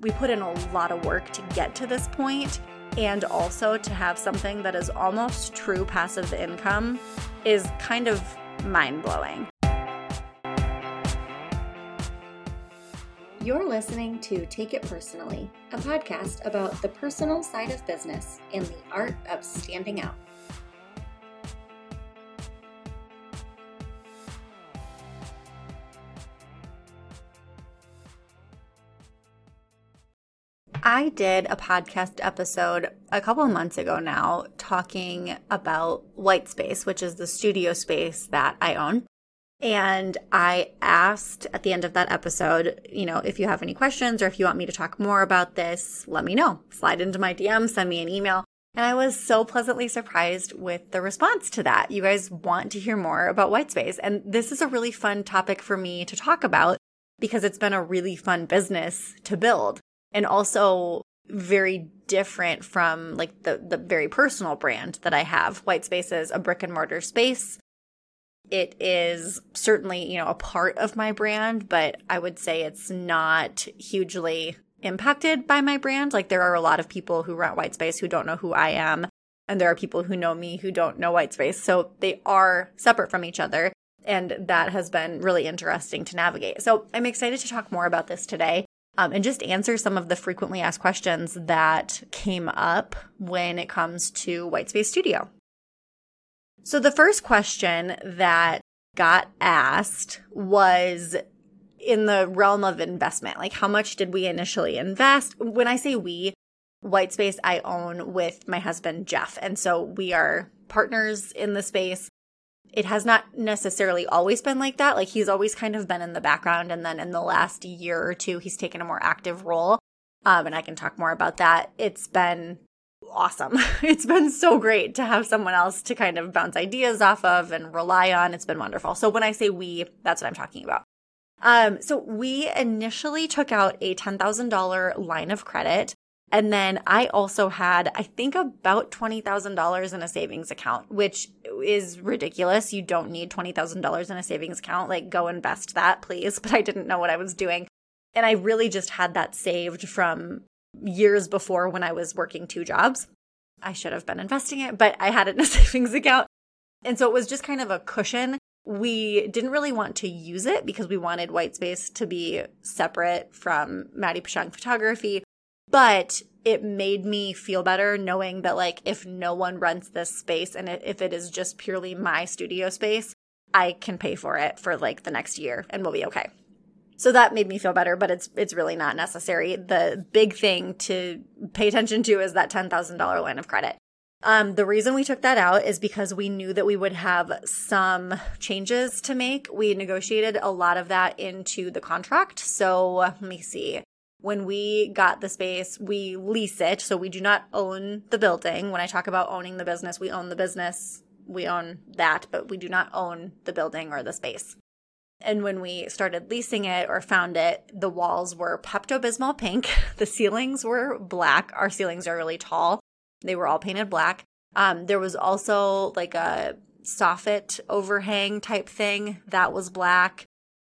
We put in a lot of work to get to this point, and also to have something that is almost true passive income is kind of mind blowing. You're listening to Take It Personally, a podcast about the personal side of business and the art of standing out. I did a podcast episode a couple of months ago now talking about White Space, which is the studio space that I own. And I asked at the end of that episode, you know, if you have any questions or if you want me to talk more about this, let me know. Slide into my DM, send me an email. And I was so pleasantly surprised with the response to that. You guys want to hear more about white space. And this is a really fun topic for me to talk about because it's been a really fun business to build and also very different from like the, the very personal brand that I have. White space is a brick and mortar space it is certainly, you know, a part of my brand, but I would say it's not hugely impacted by my brand. Like there are a lot of people who rent white space who don't know who I am. And there are people who know me who don't know white space. So they are separate from each other. And that has been really interesting to navigate. So I'm excited to talk more about this today um, and just answer some of the frequently asked questions that came up when it comes to White Space Studio. So the first question that got asked was in the realm of investment. Like, how much did we initially invest? When I say we, White Space I own with my husband, Jeff. And so we are partners in the space. It has not necessarily always been like that. Like, he's always kind of been in the background. And then in the last year or two, he's taken a more active role. Um, and I can talk more about that. It's been awesome. It's been so great to have someone else to kind of bounce ideas off of and rely on. It's been wonderful. So when I say we, that's what I'm talking about. Um, so we initially took out a $10,000 line of credit. And then I also had, I think, about $20,000 in a savings account, which is ridiculous. You don't need $20,000 in a savings account. Like, go invest that, please. But I didn't know what I was doing. And I really just had that saved from years before when I was working two jobs. I should have been investing it, but I had it in a savings account. And so it was just kind of a cushion. We didn't really want to use it because we wanted white space to be separate from Maddie Pashong photography. But it made me feel better knowing that, like, if no one rents this space and if it is just purely my studio space, I can pay for it for like the next year and we'll be okay. So that made me feel better, but it's it's really not necessary. The big thing to pay attention to is that $10,000 line of credit. Um, the reason we took that out is because we knew that we would have some changes to make. We negotiated a lot of that into the contract. So let me see. When we got the space, we lease it. So we do not own the building. When I talk about owning the business, we own the business. We own that, but we do not own the building or the space. And when we started leasing it or found it, the walls were Pepto Bismol pink. The ceilings were black. Our ceilings are really tall. They were all painted black. Um, there was also like a soffit overhang type thing that was black.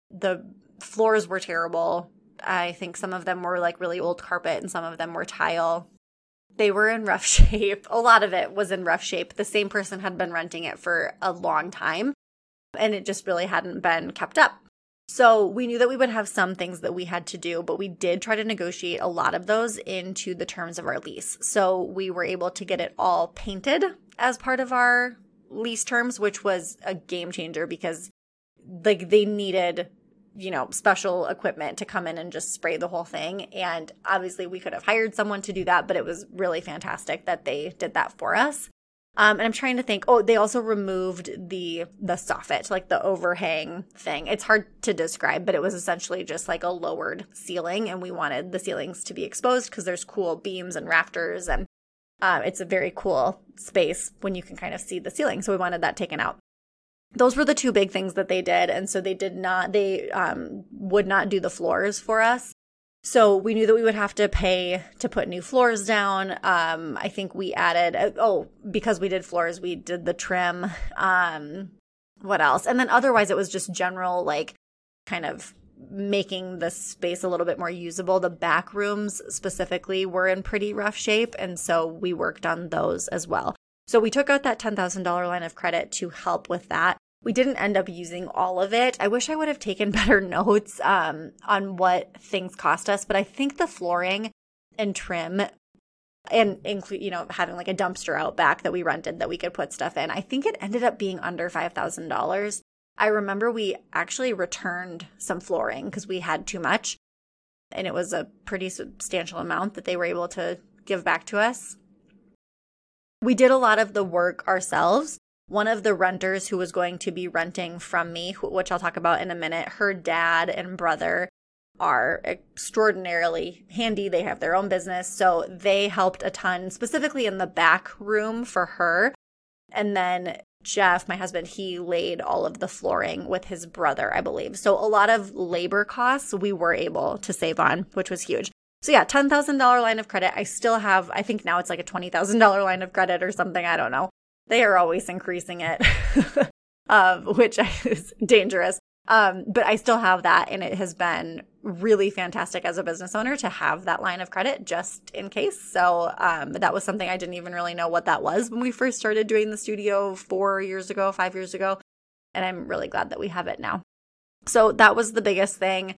The floors were terrible. I think some of them were like really old carpet and some of them were tile. They were in rough shape. A lot of it was in rough shape. The same person had been renting it for a long time and it just really hadn't been kept up. So we knew that we would have some things that we had to do, but we did try to negotiate a lot of those into the terms of our lease. So we were able to get it all painted as part of our lease terms, which was a game changer because like they needed you know, special equipment to come in and just spray the whole thing. And obviously, we could have hired someone to do that, but it was really fantastic that they did that for us. Um, and I'm trying to think. Oh, they also removed the the soffit, like the overhang thing. It's hard to describe, but it was essentially just like a lowered ceiling, and we wanted the ceilings to be exposed because there's cool beams and rafters, and um, it's a very cool space when you can kind of see the ceiling. So we wanted that taken out. Those were the two big things that they did, and so they did not. They um, would not do the floors for us. So we knew that we would have to pay to put new floors down. Um, I think we added, uh, oh, because we did floors, we did the trim. Um, what else? And then otherwise, it was just general, like, kind of making the space a little bit more usable. The back rooms specifically were in pretty rough shape. And so we worked on those as well. So we took out that $10,000 line of credit to help with that. We didn't end up using all of it. I wish I would have taken better notes um, on what things cost us, but I think the flooring and trim and include you know having like a dumpster out back that we rented that we could put stuff in i think it ended up being under $5000 i remember we actually returned some flooring because we had too much and it was a pretty substantial amount that they were able to give back to us we did a lot of the work ourselves. One of the renters who was going to be renting from me, which I'll talk about in a minute, her dad and brother are extraordinarily handy. They have their own business. So they helped a ton, specifically in the back room for her. And then Jeff, my husband, he laid all of the flooring with his brother, I believe. So a lot of labor costs we were able to save on, which was huge. So yeah, $10,000 line of credit. I still have, I think now it's like a $20,000 line of credit or something. I don't know. They are always increasing it, uh, which is dangerous. Um, but I still have that. And it has been really fantastic as a business owner to have that line of credit just in case. So um, that was something I didn't even really know what that was when we first started doing the studio four years ago, five years ago. And I'm really glad that we have it now. So that was the biggest thing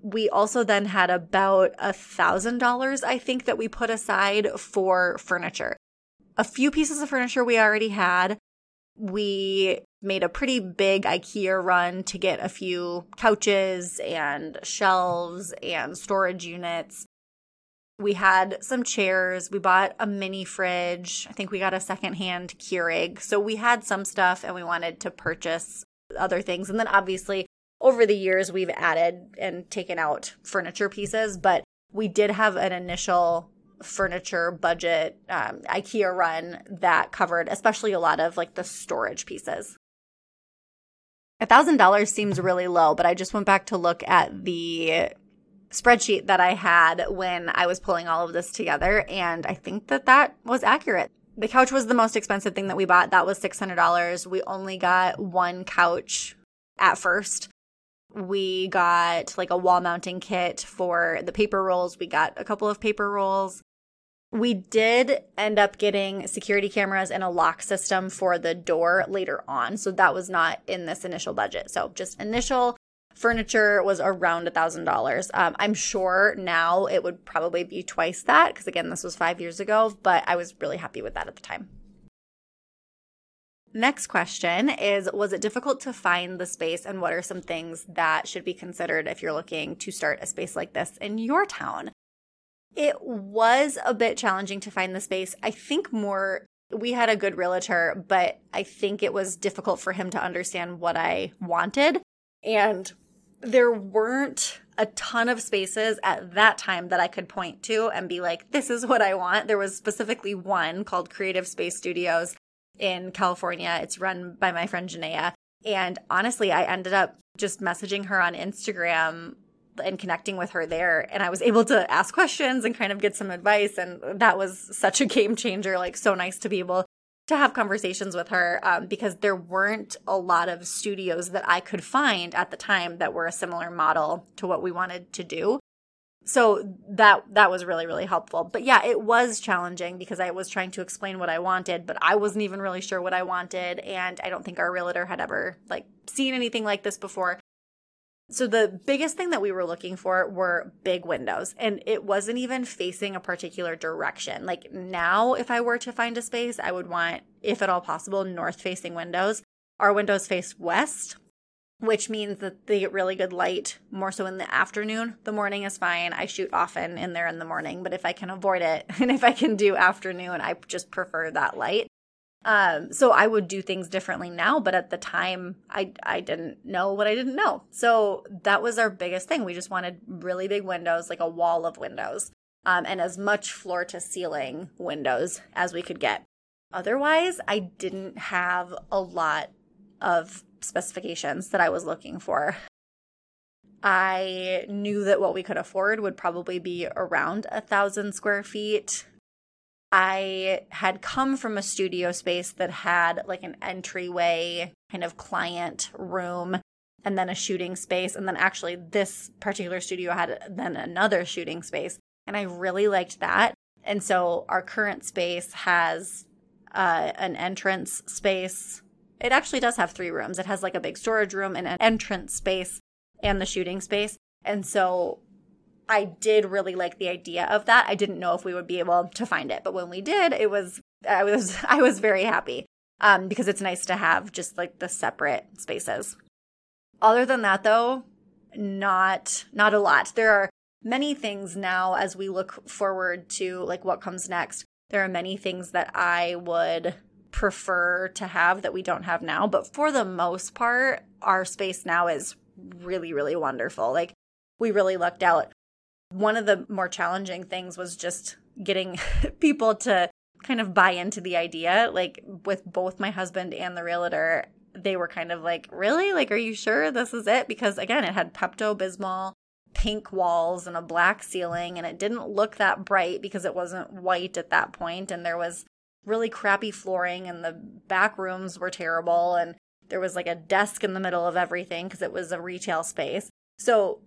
we also then had about a thousand dollars, I think, that we put aside for furniture. A few pieces of furniture we already had. We made a pretty big IKEA run to get a few couches and shelves and storage units. We had some chairs. We bought a mini fridge. I think we got a secondhand Keurig. So we had some stuff and we wanted to purchase other things. And then obviously over the years we've added and taken out furniture pieces, but we did have an initial furniture budget um, IKEA run that covered especially a lot of like the storage pieces. A thousand dollars seems really low, but I just went back to look at the spreadsheet that I had when I was pulling all of this together, and I think that that was accurate. The couch was the most expensive thing that we bought. That was $600. We only got one couch at first we got like a wall mounting kit for the paper rolls. We got a couple of paper rolls. We did end up getting security cameras and a lock system for the door later on. So that was not in this initial budget. So just initial furniture was around a thousand dollars. Um, I'm sure now it would probably be twice that because again, this was five years ago, but I was really happy with that at the time. Next question is Was it difficult to find the space, and what are some things that should be considered if you're looking to start a space like this in your town? It was a bit challenging to find the space. I think more, we had a good realtor, but I think it was difficult for him to understand what I wanted. And there weren't a ton of spaces at that time that I could point to and be like, this is what I want. There was specifically one called Creative Space Studios in California. It's run by my friend Janaea. And honestly, I ended up just messaging her on Instagram and connecting with her there. And I was able to ask questions and kind of get some advice. And that was such a game changer. Like, so nice to be able to have conversations with her um, because there weren't a lot of studios that I could find at the time that were a similar model to what we wanted to do so that that was really really helpful. But yeah it was challenging because i was trying to explain what i wanted but i wasn't even really sure what i wanted. And i don't think our realtor had ever like seen anything like this before. So the biggest thing that we were looking for were big windows. And it wasn't even facing a particular direction. Like now if i were to find a space i would want if at all possible north facing windows. Our windows face west which means that they get really good light more so in the afternoon. The morning is fine. I shoot often in there in the morning, but if I can avoid it and if I can do afternoon, I just prefer that light. Um, so I would do things differently now, but at the time I I didn't know what I didn't know. So that was our biggest thing. We just wanted really big windows, like a wall of windows, um, and as much floor to ceiling windows as we could get. Otherwise, I didn't have a lot of specifications that I was looking for. I knew that what we could afford would probably be around a thousand square feet. I had come from a studio space that had like an entryway kind of client room and then a shooting space. And then actually, this particular studio had then another shooting space. And I really liked that. And so our current space has uh, an entrance space. It actually does have three rooms. It has like a big storage room and an entrance space and the shooting space. And so I did really like the idea of that. I didn't know if we would be able to find it, but when we did, it was I was I was very happy um, because it's nice to have just like the separate spaces. Other than that, though, not not a lot. There are many things now as we look forward to like what comes next. There are many things that I would prefer to have that we don't have now, but for the most part, our space now is really really wonderful. Like we really lucked out. One of the more challenging things was just getting people to kind of buy into the idea. Like with both my husband and the realtor, they were kind of like, really? Like, are you sure this is it? Because again, it had Pepto Bismol, pink walls, and a black ceiling, and it didn't look that bright because it wasn't white at that point, and there was really crappy flooring, and the back rooms were terrible, and there was like a desk in the middle of everything because it was a retail space. So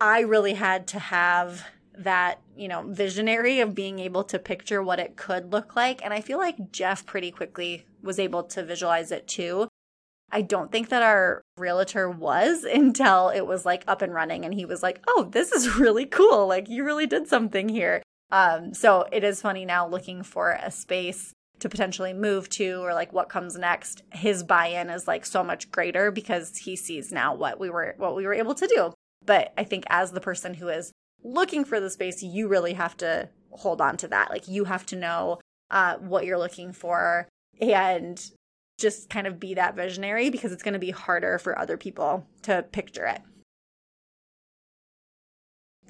I really had to have that, you know, visionary of being able to picture what it could look like. And I feel like Jeff pretty quickly was able to visualize it too. I don't think that our realtor was until it was like up and running and he was like, "Oh, this is really cool. Like you really did something here." Um so it is funny now looking for a space to potentially move to or like what comes next. His buy-in is like so much greater because he sees now what we were what we were able to do. But I think as the person who is looking for the space, you really have to hold on to that. Like you have to know uh, what you're looking for and just kind of be that visionary because it's going to be harder for other people to picture it.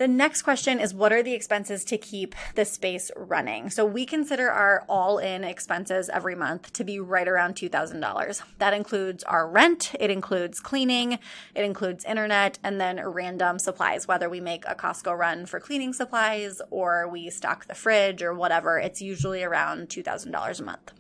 The next question is what are the expenses to keep the space running? So we consider our all in expenses every month to be right around $2,000. That includes our rent, it includes cleaning, it includes internet, and then random supplies, whether we make a Costco run for cleaning supplies or we stock the fridge or whatever. It's usually around $2,000 a month.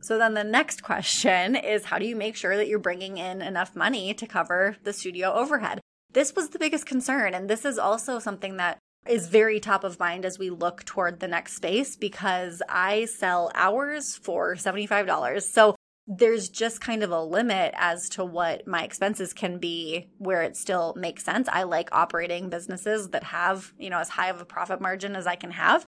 So then the next question is how do you make sure that you're bringing in enough money to cover the studio overhead? This was the biggest concern. And this is also something that is very top of mind as we look toward the next space because I sell hours for $75. So there's just kind of a limit as to what my expenses can be where it still makes sense. I like operating businesses that have, you know, as high of a profit margin as I can have.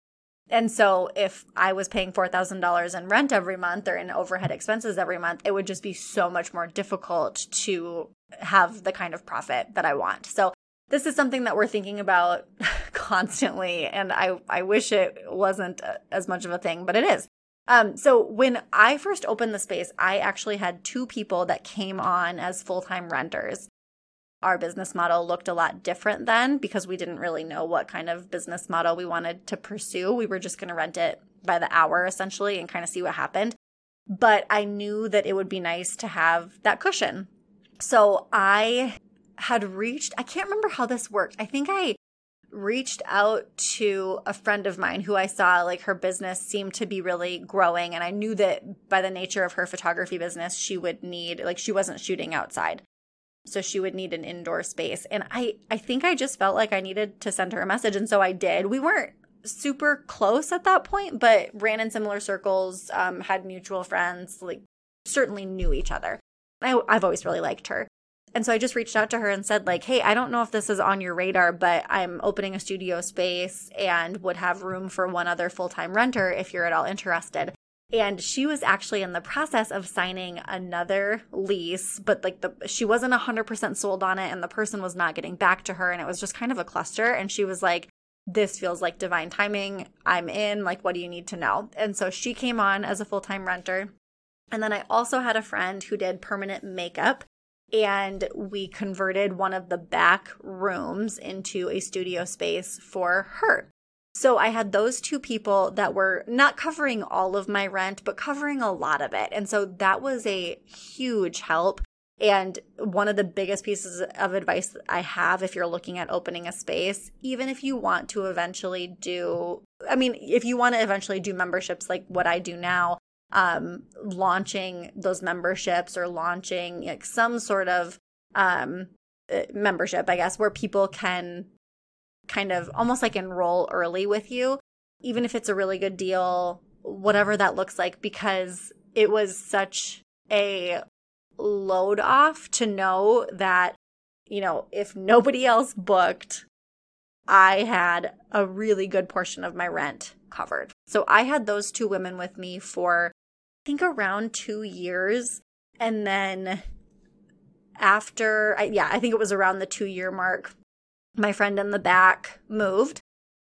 And so if I was paying $4,000 in rent every month or in overhead expenses every month, it would just be so much more difficult to have the kind of profit that I want. So this is something that we're thinking about constantly and I I wish it wasn't as much of a thing, but it is. Um, so when I first opened the space, I actually had two people that came on as full-time renters. Our business model looked a lot different then because we didn't really know what kind of business model we wanted to pursue. We were just going to rent it by the hour essentially and kind of see what happened. But I knew that it would be nice to have that cushion so I had reached, I can't remember how this worked. I think I reached out to a friend of mine who I saw like her business seemed to be really growing. And I knew that by the nature of her photography business, she would need, like, she wasn't shooting outside. So she would need an indoor space. And I, I think I just felt like I needed to send her a message. And so I did. We weren't super close at that point, but ran in similar circles, um, had mutual friends, like, certainly knew each other. I, I've always really liked her. And so I just reached out to her and said, like, hey, I don't know if this is on your radar, but I'm opening a studio space and would have room for one other full time renter if you're at all interested. And she was actually in the process of signing another lease, but like the she wasn't 100% sold on it and the person was not getting back to her and it was just kind of a cluster and she was like this feels like divine timing. I'm in. Like what do you need to know? And so she came on as a full-time renter and then I also had a friend who did permanent makeup and we converted one of the back rooms into a studio space for her. So I had those two people that were not covering all of my rent, but covering a lot of it. And so that was a huge help. And one of the biggest pieces of advice that I have if you're looking at opening a space, even if you want to eventually do, I mean, if you want to eventually do memberships like what I do now, um, launching those memberships or launching like some sort of um, uh, membership, I guess, where people can kind of almost like enroll early with you, even if it's a really good deal, whatever that looks like, because it was such a load off to know that, you know, if nobody else booked, I had a really good portion of my rent covered. So I had those two women with me for, I think, around two years. And then after, yeah, I think it was around the two year mark, my friend in the back moved.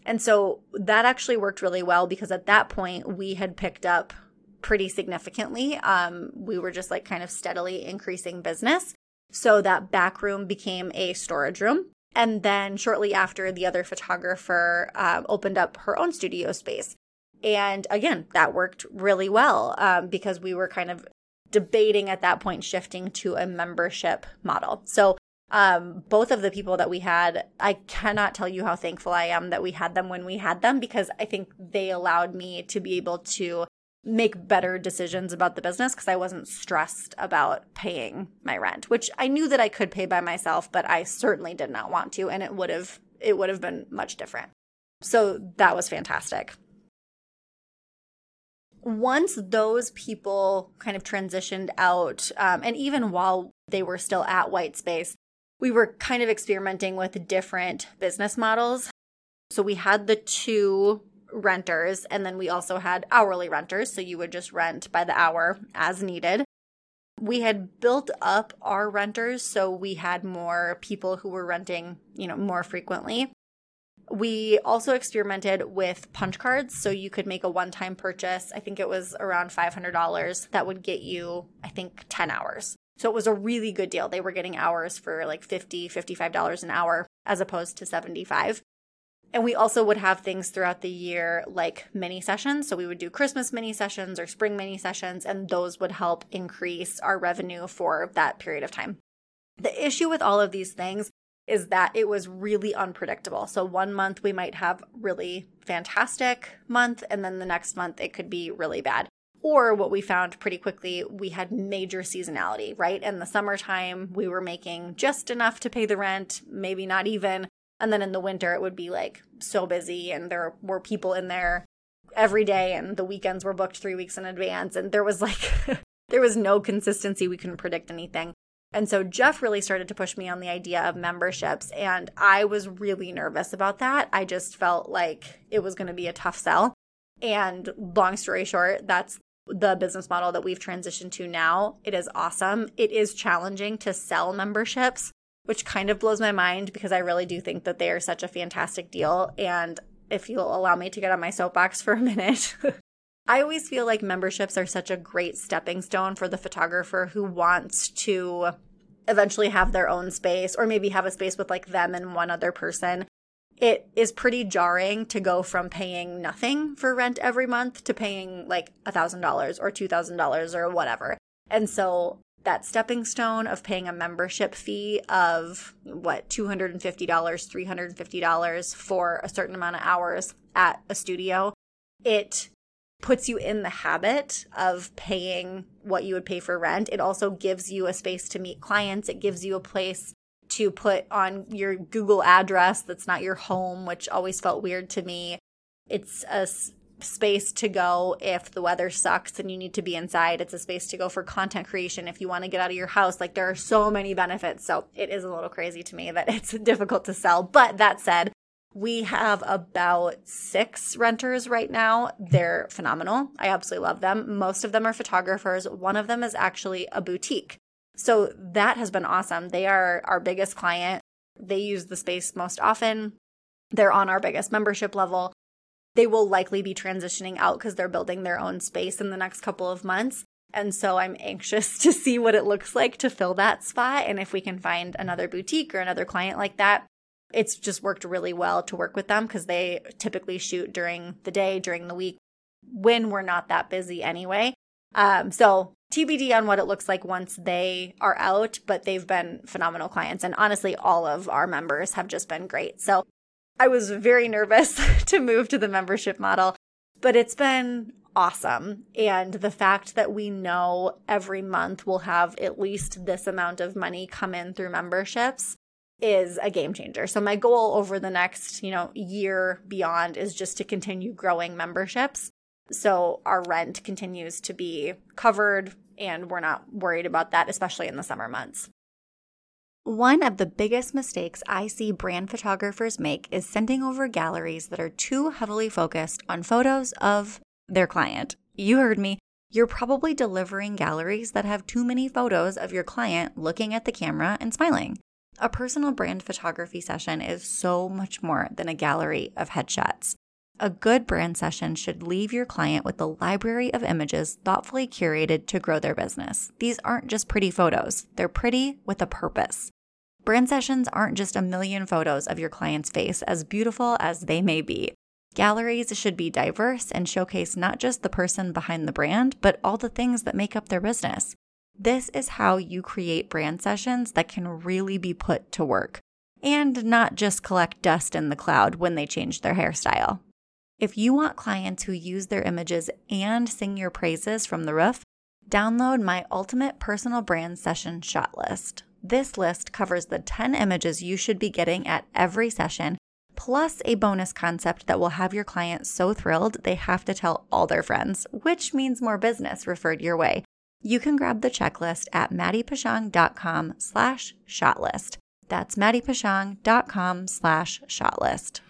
And so that actually worked really well because at that point we had picked up pretty significantly. Um, we were just like kind of steadily increasing business. So that back room became a storage room. And then shortly after, the other photographer um, opened up her own studio space. And again, that worked really well um, because we were kind of debating at that point shifting to a membership model. So um, both of the people that we had, I cannot tell you how thankful I am that we had them when we had them because I think they allowed me to be able to make better decisions about the business because I wasn't stressed about paying my rent, which I knew that I could pay by myself, but I certainly did not want to and it would have it would have been much different. So that was fantastic. Once those people kind of transitioned out, um, and even while they were still at Whitespace, we were kind of experimenting with different business models. So we had the two renters, and then we also had hourly renters. So you would just rent by the hour as needed. We had built up our renters, so we had more people who were renting, you know, more frequently. We also experimented with punch cards, so you could make a one time purchase. I think it was around $500 that would get you, I think, 10 hours. So it was a really good deal. They were getting hours for like $50, $55 an hour as opposed to 75. And we also would have things throughout the year like mini sessions. So we would do Christmas mini sessions or spring mini sessions, and those would help increase our revenue for that period of time. The issue with all of these things is that it was really unpredictable. So one month we might have really fantastic month and then the next month it could be really bad. Or what we found pretty quickly, we had major seasonality, right? In the summertime, we were making just enough to pay the rent, maybe not even. And then in the winter, it would be like so busy, and there were people in there every day, and the weekends were booked three weeks in advance. And there was like, there was no consistency. We couldn't predict anything. And so Jeff really started to push me on the idea of memberships. And I was really nervous about that. I just felt like it was going to be a tough sell. And long story short, that's the business model that we've transitioned to now. It is awesome. It is challenging to sell memberships, which kind of blows my mind because I really do think that they are such a fantastic deal. And if you'll allow me to get on my soapbox for a minute, I always feel like memberships are such a great stepping stone for the photographer who wants to eventually have their own space or maybe have a space with like them and one other person it is pretty jarring to go from paying nothing for rent every month to paying like $1,000 or $2,000 or whatever. And so that stepping stone of paying a membership fee of what, $250, $350 for a certain amount of hours at a studio, it puts you in the habit of paying what you would pay for rent. It also gives you a space to meet clients. It gives you a place to put on your Google address that's not your home, which always felt weird to me. It's a s- space to go if the weather sucks and you need to be inside. It's a space to go for content creation if you want to get out of your house. Like there are so many benefits. So it is a little crazy to me that it's difficult to sell. But that said, we have about six renters right now. They're phenomenal. I absolutely love them. Most of them are photographers. One of them is actually a boutique. So that has been awesome. They are our biggest client. They use the space most often. They're on our biggest membership level. They will likely be transitioning out because they're building their own space in the next couple of months. And so I'm anxious to see what it looks like to fill that spot. And if we can find another boutique or another client like that, it's just worked really well to work with them because they typically shoot during the day, during the week, when we're not that busy anyway. Um, so TBD on what it looks like once they are out, but they've been phenomenal clients. And honestly, all of our members have just been great. So I was very nervous to move to the membership model, but it's been awesome. And the fact that we know every month we'll have at least this amount of money come in through memberships is a game changer. So my goal over the next, you know, year beyond is just to continue growing memberships. So our rent continues to be covered and we're not worried about that especially in the summer months. One of the biggest mistakes I see brand photographers make is sending over galleries that are too heavily focused on photos of their client. You heard me. You're probably delivering galleries that have too many photos of your client looking at the camera and smiling. A personal brand photography session is so much more than a gallery of headshots. A good brand session should leave your client with a library of images thoughtfully curated to grow their business. These aren't just pretty photos, they're pretty with a purpose. Brand sessions aren't just a million photos of your client's face, as beautiful as they may be. Galleries should be diverse and showcase not just the person behind the brand, but all the things that make up their business. This is how you create brand sessions that can really be put to work and not just collect dust in the cloud when they change their hairstyle. If you want clients who use their images and sing your praises from the roof, download my ultimate personal brand session shot list. This list covers the 10 images you should be getting at every session, plus a bonus concept that will have your clients so thrilled they have to tell all their friends, which means more business referred your way. You can grab the checklist at maddiepashong.com slash shotlist. That's maddiepashong.com slash shotlist.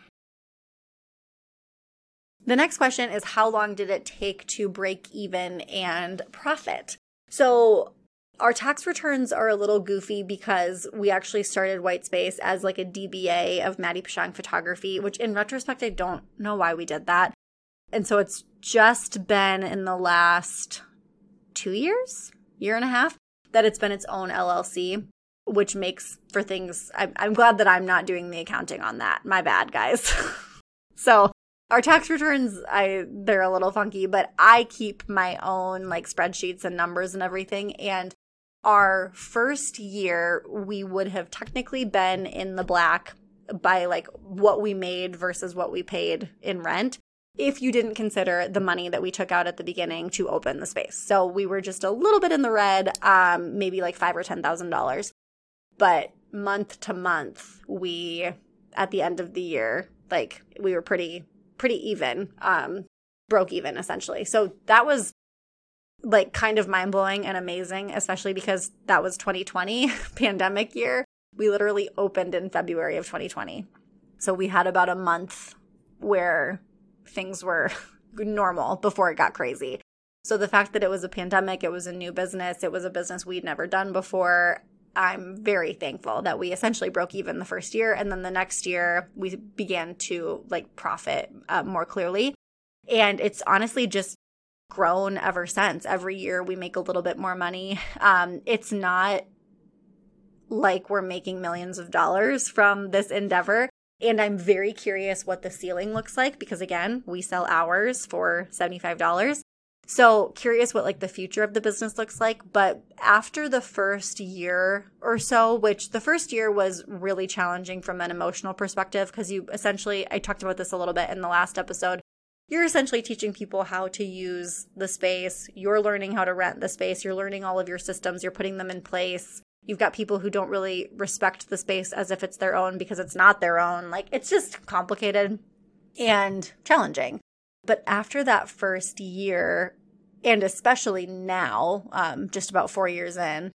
The next question is how long did it take to break even and profit? So our tax returns are a little goofy because we actually started Whitespace as like a DBA of Maddie Pashong Photography, which in retrospect, I don't know why we did that. And so it's just been in the last two years, year and a half, that it's been its own LLC, which makes for things. I'm glad that I'm not doing the accounting on that. My bad, guys. so our tax returns, I they're a little funky, but I keep my own like spreadsheets and numbers and everything. And our first year, we would have technically been in the black by like what we made versus what we paid in rent if you didn't consider the money that we took out at the beginning to open the space. So we were just a little bit in the red, um, maybe like five or ten thousand dollars. But month to month, we at the end of the year, like we were pretty pretty even, um, broke even essentially. So that was like kind of mind blowing and amazing, especially because that was 2020 pandemic year. We literally opened in February of 2020. So we had about a month where things were normal before it got crazy. So the fact that it was a pandemic, it was a new business, it was a business we'd never done before. I'm very thankful that we essentially broke even the first year. And then the next year, we began to like profit uh, more clearly. And it's honestly just grown ever since. Every year, we make a little bit more money. Um, it's not like we're making millions of dollars from this endeavor. And I'm very curious what the ceiling looks like because, again, we sell hours for $75. So, curious what like the future of the business looks like, but after the first year or so, which the first year was really challenging from an emotional perspective because you essentially I talked about this a little bit in the last episode. You're essentially teaching people how to use the space. You're learning how to rent the space. You're learning all of your systems. You're putting them in place. You've got people who don't really respect the space as if it's their own because it's not their own. Like it's just complicated and challenging. But after that first year, and especially now, um, just about four years in,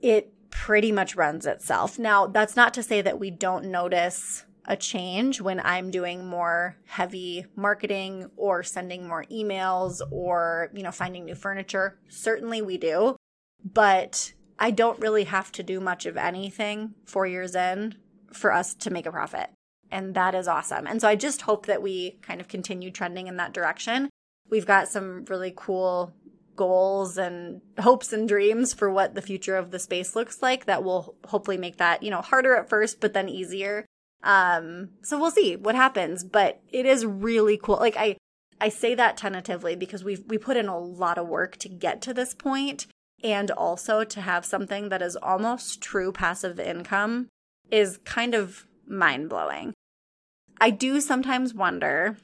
it pretty much runs itself. Now, that's not to say that we don't notice a change when I'm doing more heavy marketing or sending more emails or, you know, finding new furniture. Certainly we do. But I don't really have to do much of anything four years in for us to make a profit. And that is awesome. And so I just hope that we kind of continue trending in that direction. We've got some really cool goals and hopes and dreams for what the future of the space looks like that will hopefully make that, you know, harder at first, but then easier. Um, so we'll see what happens, but it is really cool. Like I, I say that tentatively because we've, we put in a lot of work to get to this point and also to have something that is almost true passive income is kind of mind blowing. I do sometimes wonder,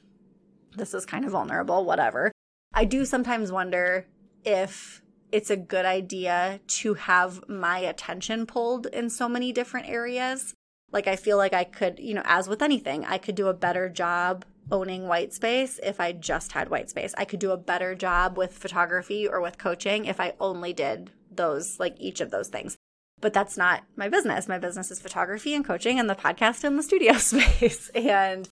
this is kind of vulnerable, whatever, I do sometimes wonder if it's a good idea to have my attention pulled in so many different areas. Like, I feel like I could, you know, as with anything, I could do a better job owning white space if I just had white space. I could do a better job with photography or with coaching if I only did those, like each of those things. But that's not my business. My business is photography and coaching and the podcast and the studio space. and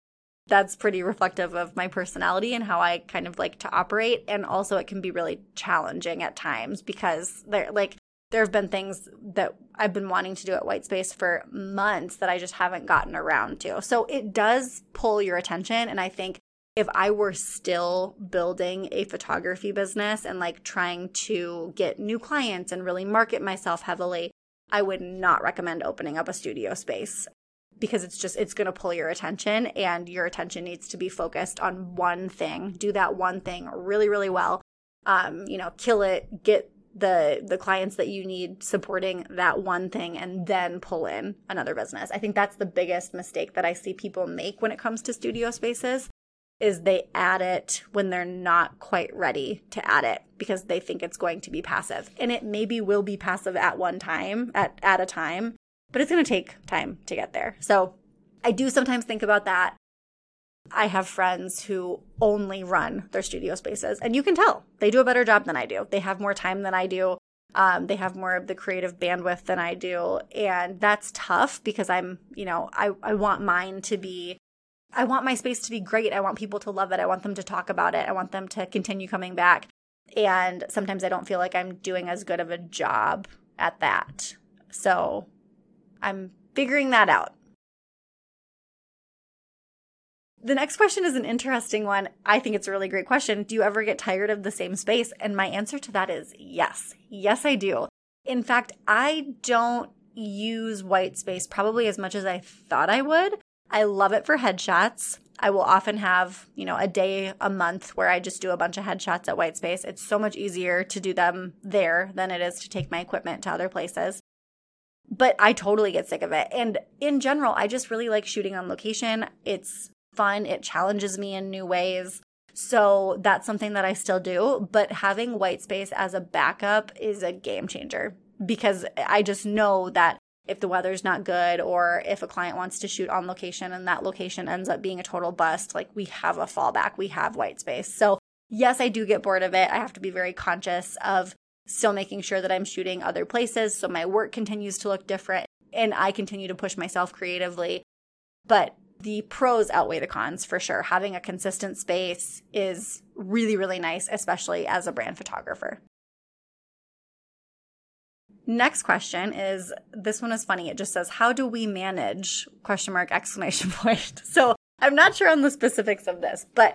that's pretty reflective of my personality and how I kind of like to operate. And also, it can be really challenging at times because there, like, there have been things that I've been wanting to do at Whitespace for months that I just haven't gotten around to. So it does pull your attention. And I think if I were still building a photography business and like trying to get new clients and really market myself heavily, I would not recommend opening up a studio space because it's just it's going to pull your attention and your attention needs to be focused on one thing. Do that one thing really really well. Um, you know kill it get the the clients that you need supporting that one thing and then pull in another business. I think that's the biggest mistake that i see people make when it comes to studio spaces is they add it when they're not quite ready to add it because they think it's going to be passive and it maybe will be passive at one time at at a time but it's going to take time to get there. So I do sometimes think about that. I have friends who only run their studio spaces, and you can tell they do a better job than I do. They have more time than I do. Um, they have more of the creative bandwidth than I do. And that's tough because I'm, you know, I, I want mine to be, I want my space to be great. I want people to love it. I want them to talk about it. I want them to continue coming back. And sometimes I don't feel like I'm doing as good of a job at that. So I'm figuring that out. The next question is an interesting one. I think it's a really great question. Do you ever get tired of the same space? And my answer to that is yes. Yes, I do. In fact, I don't use white space probably as much as I thought I would. I love it for headshots. I will often have, you know, a day a month where I just do a bunch of headshots at white space. It's so much easier to do them there than it is to take my equipment to other places but I totally get sick of it. And in general, I just really like shooting on location. It's fun, it challenges me in new ways. So that's something that I still do. But having white space as a backup is a game changer because I just know that if the weather's not good or if a client wants to shoot on location and that location ends up being a total bust, like we have a fallback, we have white space. So, yes, I do get bored of it. I have to be very conscious of still making sure that I'm shooting other places so my work continues to look different and I continue to push myself creatively. But the pros outweigh the cons for sure. Having a consistent space is really, really nice, especially as a brand photographer. Next question is this one is funny. It just says, How do we manage? Question mark, exclamation point. So I'm not sure on the specifics of this, but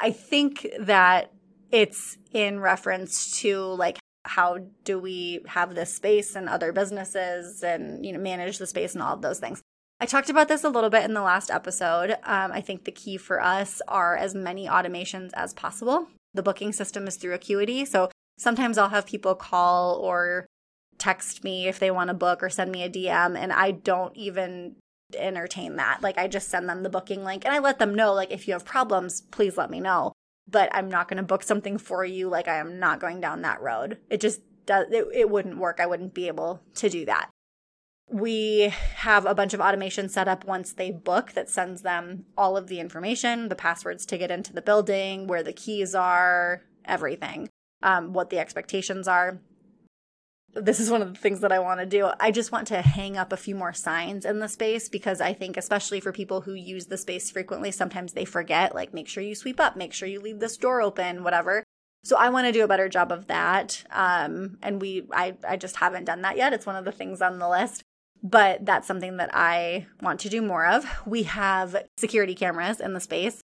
I think that it's in reference to like how do we have this space and other businesses and you know manage the space and all of those things i talked about this a little bit in the last episode um, i think the key for us are as many automations as possible the booking system is through acuity so sometimes i'll have people call or text me if they want to book or send me a dm and i don't even entertain that like i just send them the booking link and i let them know like if you have problems please let me know but I'm not going to book something for you. Like I am not going down that road. It just does, it, it wouldn't work. I wouldn't be able to do that. We have a bunch of automation set up once they book that sends them all of the information, the passwords to get into the building, where the keys are, everything, um, what the expectations are this is one of the things that I want to do. I just want to hang up a few more signs in the space because I think, especially for people who use the space frequently, sometimes they forget, like, make sure you sweep up, make sure you leave this door open, whatever. So I want to do a better job of that. Um, and we, I, I just haven't done that yet. It's one of the things on the list, but that's something that I want to do more of. We have security cameras in the space.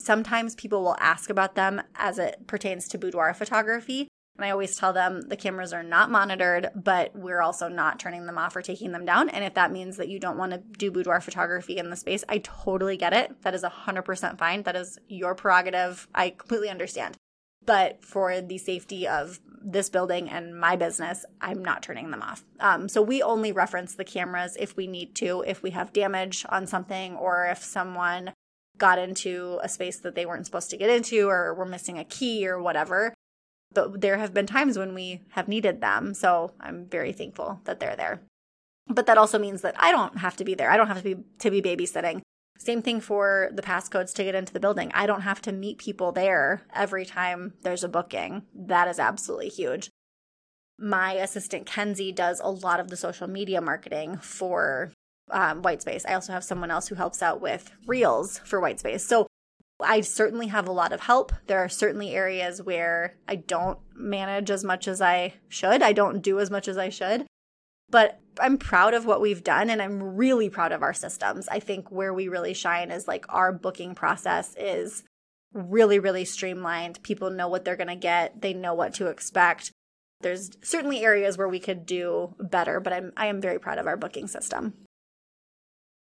Sometimes people will ask about them as it pertains to boudoir photography. And I always tell them the cameras are not monitored, but we're also not turning them off or taking them down. And if that means that you don't want to do boudoir photography in the space, I totally get it. That is 100% fine. That is your prerogative. I completely understand. But for the safety of this building and my business, I'm not turning them off. Um, so we only reference the cameras if we need to, if we have damage on something or if someone got into a space that they weren't supposed to get into or were missing a key or whatever. But there have been times when we have needed them. So I'm very thankful that they're there. But that also means that I don't have to be there. I don't have to be to be babysitting. Same thing for the passcodes to get into the building. I don't have to meet people there every time there's a booking. That is absolutely huge. My assistant Kenzie does a lot of the social media marketing for um, Whitespace. I also have someone else who helps out with reels for Whitespace. So I certainly have a lot of help. There are certainly areas where I don't manage as much as I should. I don't do as much as I should. But I'm proud of what we've done and I'm really proud of our systems. I think where we really shine is like our booking process is really, really streamlined. People know what they're going to get, they know what to expect. There's certainly areas where we could do better, but I'm I am very proud of our booking system.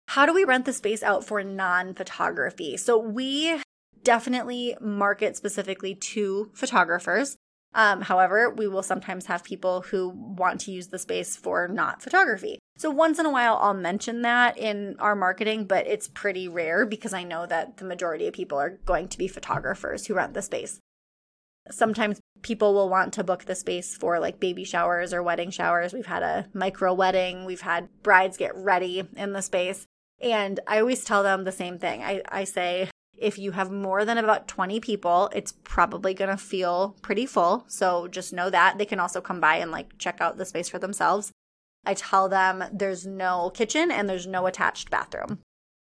How do we rent the space out for non photography? So we definitely market specifically to photographers. Um, however, we will sometimes have people who want to use the space for not photography. So once in a while, I'll mention that in our marketing, but it's pretty rare because I know that the majority of people are going to be photographers who rent the space. Sometimes people will want to book the space for like baby showers or wedding showers. We've had a micro wedding, we've had brides get ready in the space. And I always tell them the same thing. I, I say, if you have more than about 20 people, it's probably going to feel pretty full. So just know that. They can also come by and like check out the space for themselves. I tell them there's no kitchen and there's no attached bathroom.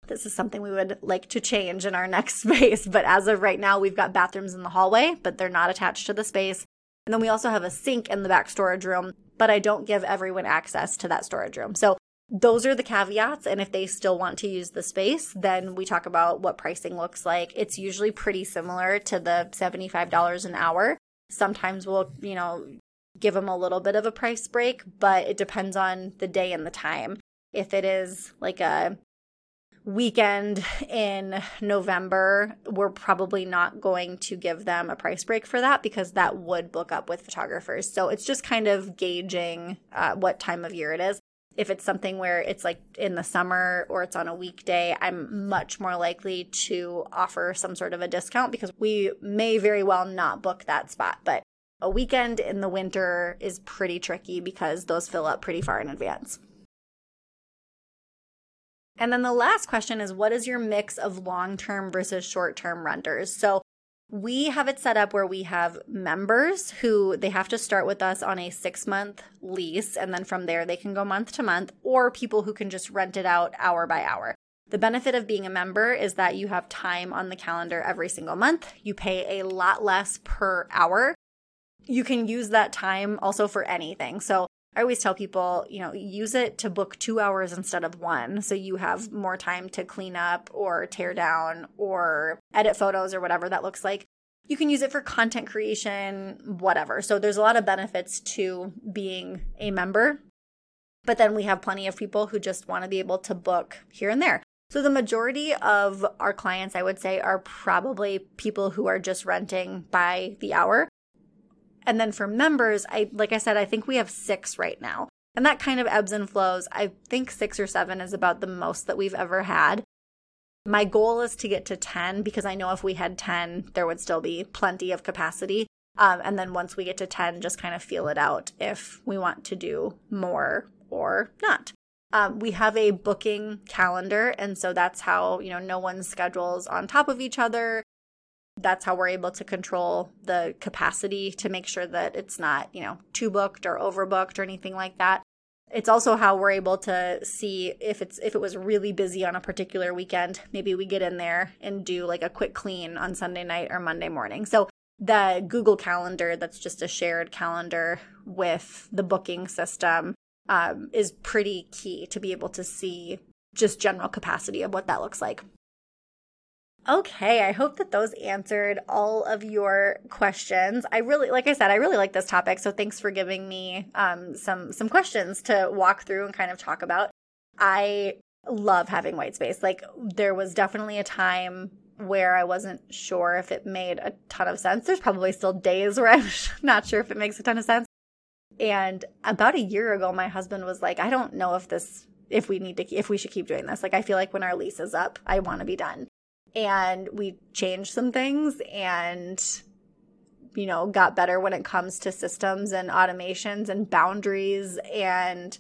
This is something we would like to change in our next space. But as of right now, we've got bathrooms in the hallway, but they're not attached to the space. And then we also have a sink in the back storage room, but I don't give everyone access to that storage room. So those are the caveats. And if they still want to use the space, then we talk about what pricing looks like. It's usually pretty similar to the $75 an hour. Sometimes we'll, you know, give them a little bit of a price break, but it depends on the day and the time. If it is like a weekend in November, we're probably not going to give them a price break for that because that would book up with photographers. So it's just kind of gauging uh, what time of year it is. If it's something where it's like in the summer or it's on a weekday, I'm much more likely to offer some sort of a discount because we may very well not book that spot. But a weekend in the winter is pretty tricky because those fill up pretty far in advance. And then the last question is what is your mix of long term versus short term renters? So we have it set up where we have members who they have to start with us on a six month lease, and then from there they can go month to month, or people who can just rent it out hour by hour. The benefit of being a member is that you have time on the calendar every single month. You pay a lot less per hour. You can use that time also for anything. So I always tell people, you know, use it to book two hours instead of one. So you have more time to clean up or tear down or edit photos or whatever that looks like. You can use it for content creation, whatever. So there's a lot of benefits to being a member. But then we have plenty of people who just want to be able to book here and there. So the majority of our clients, I would say, are probably people who are just renting by the hour. And then for members, I like I said, I think we have six right now. And that kind of ebbs and flows. I think six or seven is about the most that we've ever had. My goal is to get to 10 because I know if we had 10, there would still be plenty of capacity. Um, and then once we get to 10, just kind of feel it out if we want to do more or not. Um, we have a booking calendar. And so that's how, you know, no one's schedules on top of each other that's how we're able to control the capacity to make sure that it's not, you know, too booked or overbooked or anything like that. It's also how we're able to see if it's if it was really busy on a particular weekend, maybe we get in there and do like a quick clean on Sunday night or Monday morning. So the Google Calendar, that's just a shared calendar with the booking system, um, is pretty key to be able to see just general capacity of what that looks like. Okay, I hope that those answered all of your questions. I really, like I said, I really like this topic. So thanks for giving me um, some some questions to walk through and kind of talk about. I love having white space. Like there was definitely a time where I wasn't sure if it made a ton of sense. There's probably still days where I'm not sure if it makes a ton of sense. And about a year ago, my husband was like, I don't know if this, if we need to, if we should keep doing this. Like, I feel like when our lease is up, I want to be done. And we changed some things and you know got better when it comes to systems and automations and boundaries and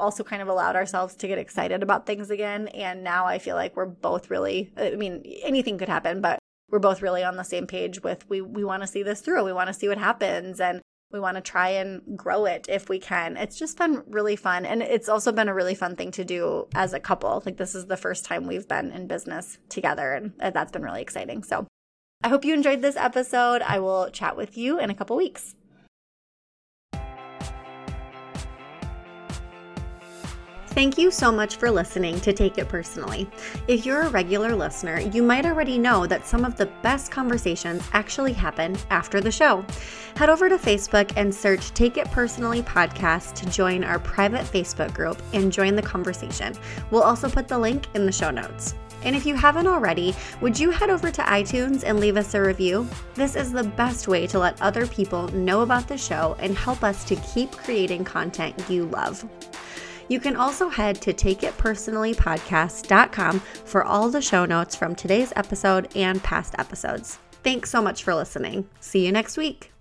also kind of allowed ourselves to get excited about things again. And now i feel like we're both really i mean anything could happen but we're both really on the same page with we we want to see this through. We want to see what happens. And we want to try and grow it if we can. It's just been really fun. And it's also been a really fun thing to do as a couple. Like, this is the first time we've been in business together, and uh, that's been really exciting. So, I hope you enjoyed this episode. I will chat with you in a couple weeks. Thank you so much for listening to Take It Personally. If you're a regular listener, you might already know that some of the best conversations actually happen after the show. Head over to Facebook and search Take It Personally podcast to join our private Facebook group and join the conversation. We'll also put the link in the show notes. And if you haven't already, would you head over to iTunes and leave us a review? This is the best way to let other people know about the show and help us to keep creating content you love. You can also head to takeitpersonallypodcast.com for all the show notes from today's episode and past episodes. Thanks so much for listening. See you next week.